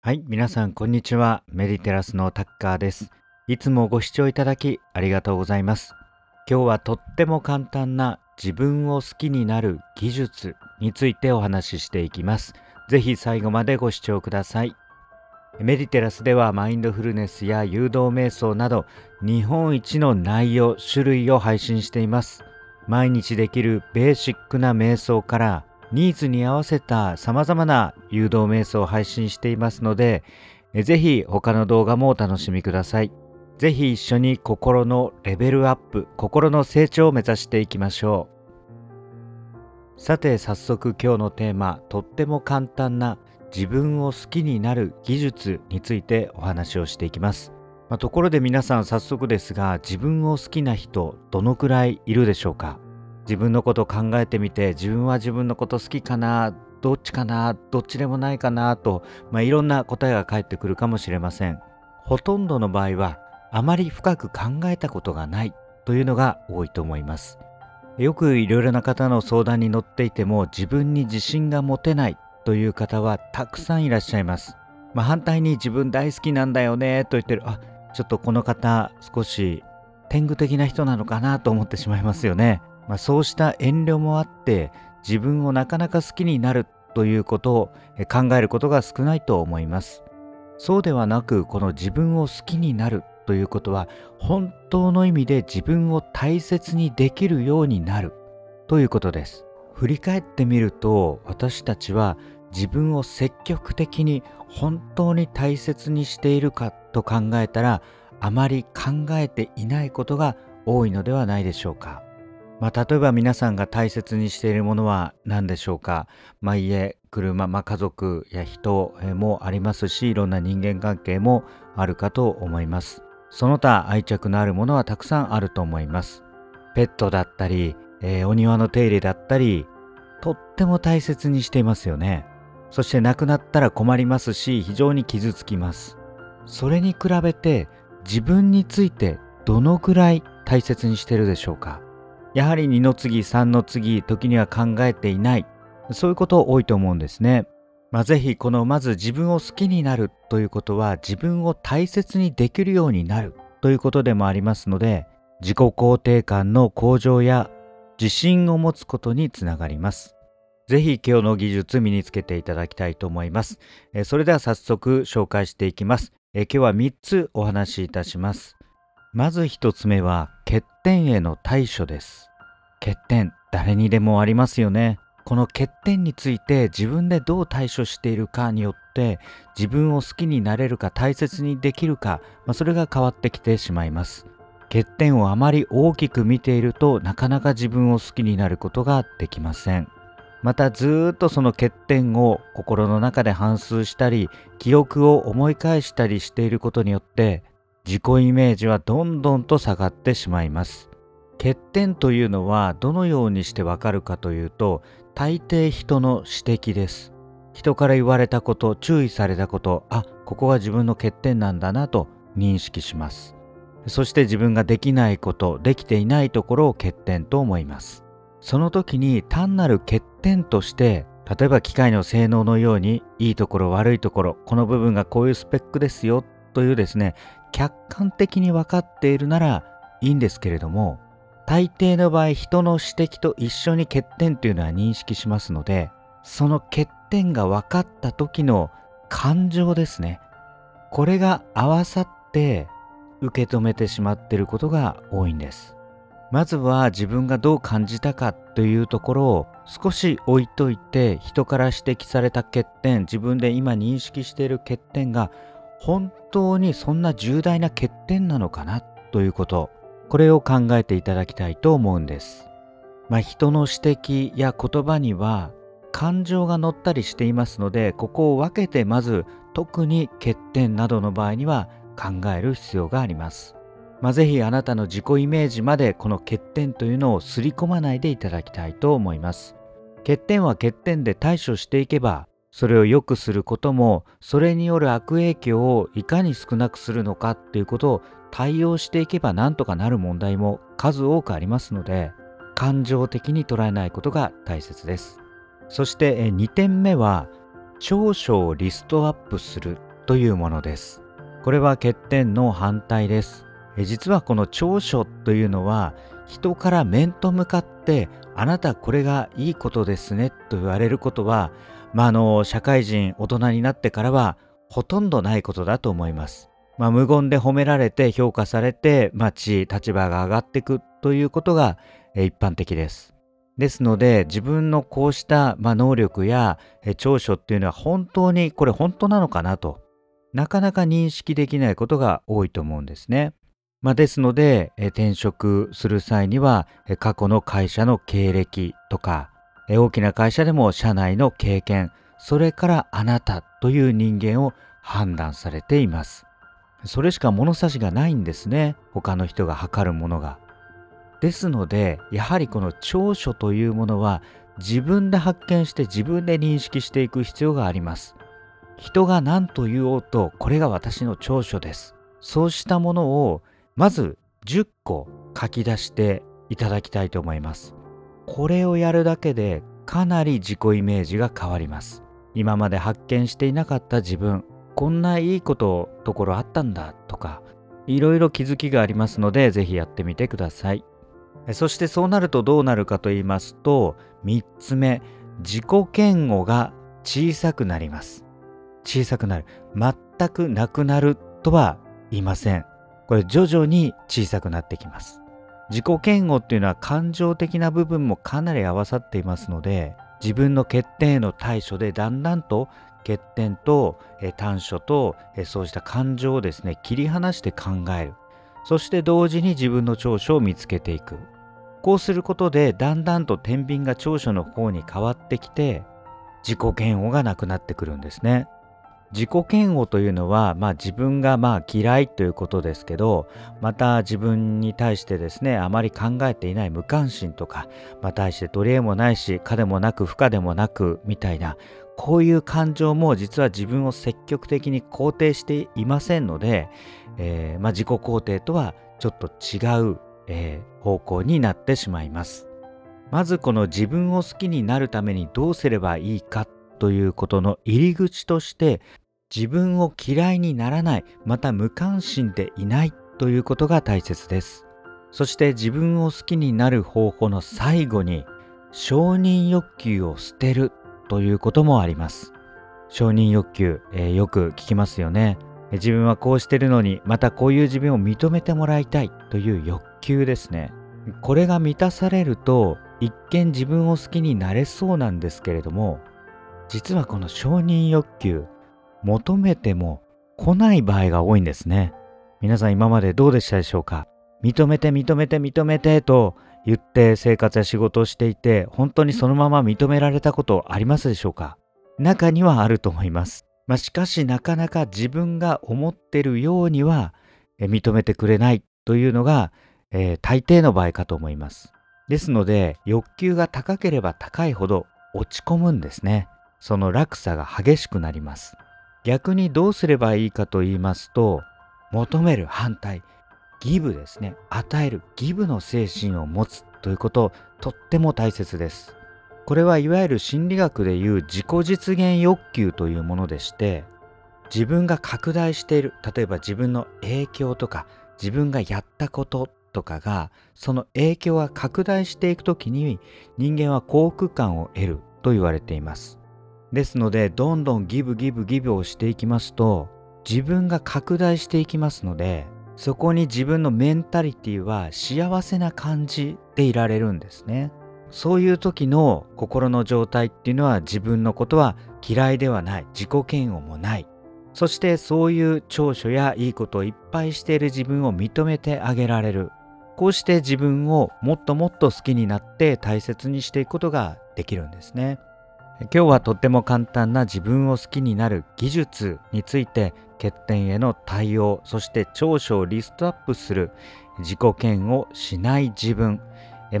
はい、皆さんこんにちは。メディテラスのタッカーです。いつもご視聴いただきありがとうございます。今日はとっても簡単な自分を好きになる技術についてお話ししていきます。ぜひ最後までご視聴ください。メディテラスではマインドフルネスや誘導瞑想など日本一の内容、種類を配信しています。毎日できるベーシックな瞑想からニーズに合わせた様々な誘導瞑想を配信していますので、えぜひ他の動画もお楽しみください。ぜひ一緒に心のレベルアップ、心の成長を目指していきましょう。さて早速今日のテーマ、とっても簡単な自分を好きになる技術についてお話をしていきます。まあところで皆さん早速ですが、自分を好きな人どのくらいいるでしょうか？自分のこと考えてみて自分は自分のこと好きかなどっちかなどっちでもないかなと、まあ、いろんな答えが返ってくるかもしれません。ほとんどの場合はあまり深く考えたことがないというのが多いと思います。よくいろいろな方の相談に乗っていても自分に自信が持てないという方はたくさんいらっしゃいます、まあ、反対に自分大好きなんだよねと言ってる。あちょっとこの方少し天狗的な人なのかなと思ってしまいますよね。まあ、そうした遠慮もあって自分をなかなか好きになるということを考えることが少ないと思います。そうではなくこの自分を好きになるということは本当の意味で自分を大切にできるようになるということです。振り返ってみると私たちは自分を積極的に本当に大切にしているかと考えたらあまり考えていないことが多いのではないでしょうか。まあ、例えば皆さんが大切にしているものは何でしょうか、まあ、家、車、まあ、家族や人もありますし、いろんな人間関係もあるかと思います。その他愛着のあるものはたくさんあると思います。ペットだったり、えーお庭の手入れだったり、とっても大切にしていますよね。そして亡くなったら困りますし、非常に傷つきます。それに比べて自分についてどのくらい大切にしてるでしょうか？やはり2の次3の次時には考えていないそういうこと多いと思うんですね。まあ、ぜひこのまず自分を好きになるということは自分を大切にできるようになるということでもありますので自己肯定感の向上や自信を持つことにつながります。ぜひ今日の技術身につけていただきたいと思います。それでは早速紹介していきます。え今日は3つお話しいたします。まず1つ目は欠点への対処です。欠点誰にでもありますよね。この欠点について自分でどう対処しているかによって自分を好きになれるか大切にできるか、まあ、それが変わってきてしまいます。欠点をあまり大きく見ているとなかなか自分を好きになることができません。またずーっとその欠点を心の中で反芻したり記憶を思い返したりしていることによって自己イメージはどんどんと下がってしまいます。欠点というのはどのようにしてわかるかというと大抵人の指摘です。人から言われたこと注意されたことあここが自分の欠点なんだなと認識します。そして自分ができないことできていないところを欠点と思います。その時に単なる欠点として例えば機械の性能のようにいいところ悪いところこの部分がこういうスペックですよというですね客観的に分かっているならいいんですけれども大抵の場合人の指摘と一緒に欠点というのは認識しますのでその欠点が分かった時の感情ですね。これが合わさって受け止めてしまっていることが多いんです。まずは自分がどう感じたかというところを少し置いといて人から指摘された欠点自分で今認識している欠点が本当にそんな重大な欠点なのかなということこれを考えていただきたいと思うんです。まあ、人の指摘や言葉には感情が乗ったりしていますのでここを分けてまず特に欠点などの場合には考える必要があります。まあ、ぜひあなたの自己イメージまでこの欠点というのを刷り込まないでいただきたいと思います。欠点は欠点で対処していけばそれを良くすることもそれによる悪影響をいかに少なくするのかっていうことを対応していけばなんとかなる問題も数多くありますので感情的に捉えないことが大切です。そして2点目は長所をリストアップするというものです。これは欠点の反対です。実はこの長所というのは人から面と向かってあなたこれがいいことですねと言われることは、まあ、あの社会人大人になってからはほとんどないことだと思います。まあ、無言で褒められて評価されて、まあ、地位立場が上がっていくということが一般的です。ですので自分のこうした、まあ、能力や長所っていうのは本当にこれ本当なのかなとなかなか認識できないことが多いと思うんですね。まあ、ですので、転職する際には、過去の会社の経歴とか、大きな会社でも社内の経験、それからあなたという人間を判断されています。それしか物差しがないんですね。他の人が測るものが。ですので、やはりこの長所というものは自分で発見して自分で認識していく必要があります。人が何と言おうと、これが私の長所です。そうしたものをまず10個書き出していただきたいと思います。これをやるだけでかなり自己イメージが変わります。今まで発見していなかった自分、こんないいことところあったんだとか、いろいろ気づきがありますので、ぜひやってみてください。そしてそうなるとどうなるかと言いますと、3つ目、自己嫌悪が小さくなります。小さくなる。全くなくなるとは言いません。これ徐々に小さくなってきます。自己嫌悪っていうのは感情的な部分もかなり合わさっていますので自分の欠点への対処でだんだんと欠点と短所とそうした感情をですね切り離して考える。そして同時に自分の長所を見つけていく。こうすることでだんだんと天秤が長所の方に変わってきて自己嫌悪がなくなってくるんですね。自己嫌悪というのは、まあ、自分がまあ嫌いということですけどまた自分に対してですねあまり考えていない無関心とか、まあ、対して取り柄もないし可でもなく不可でもなくみたいなこういう感情も実は自分を積極的に肯定していませんので、えー、まあ、自己肯定とはちょっと違う、えー、方向になってしまいます。まずこの自分を好きになるためにどうすればいいかということの入り口として自分を嫌いにならないまた無関心でいないということが大切です。そして自分を好きになる方法の最後に承認欲求を捨てるということもあります。承認欲求、えー、よく聞きますよね。自分はこうしてるのにまたこういう自分を認めてもらいたいという欲求ですね。これが満たされると一見自分を好きになれそうなんですけれども実はこの承認欲求求めても来ない場合が多いんですね。皆さん今までどうでしたでしょうか？認めて認めて認めてと言って生活や仕事をしていて本当にそのまま認められたことありますでしょうか？中にはあると思います、まあ、しかしなかなか自分が思ってるようには認めてくれないというのが、えー、大抵の場合かと思います。ですので欲求が高ければ高いほど落ち込むんですね。その落差が激しくなります。逆にどうすればいいかと言いますと、求める反対、ギブですね。与えるギブの精神を持つということ、とっても大切です。これはいわゆる心理学でいう自己実現欲求というものでして、自分が拡大している、例えば自分の影響とか、自分がやったこととかが、その影響が拡大していくときに人間は幸福感を得ると言われています。ですのでどんどんギブギブギブをしていきますと自分が拡大していきますのでそこに自分のメンタリティは幸せな感じでいられるんですね。そういう時の心の状態っていうのは自分のことは嫌いではない。自己嫌悪もない。そしてそういう長所やいいことをいっぱいしている自分を認めてあげられる。こうして自分をもっともっと好きになって大切にしていくことができるんですね。今日はとっても簡単な自分を好きになる技術について欠点への対応そして長所をリストアップする自己嫌悪しない自分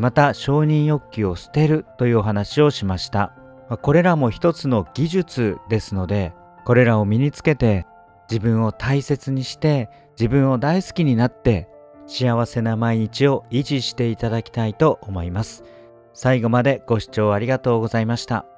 また承認欲求を捨てるというお話をしました。これらも一つの技術ですのでこれらを身につけて自分を大切にして自分を大好きになって幸せな毎日を維持していただきたいと思います。最後までご視聴ありがとうございました。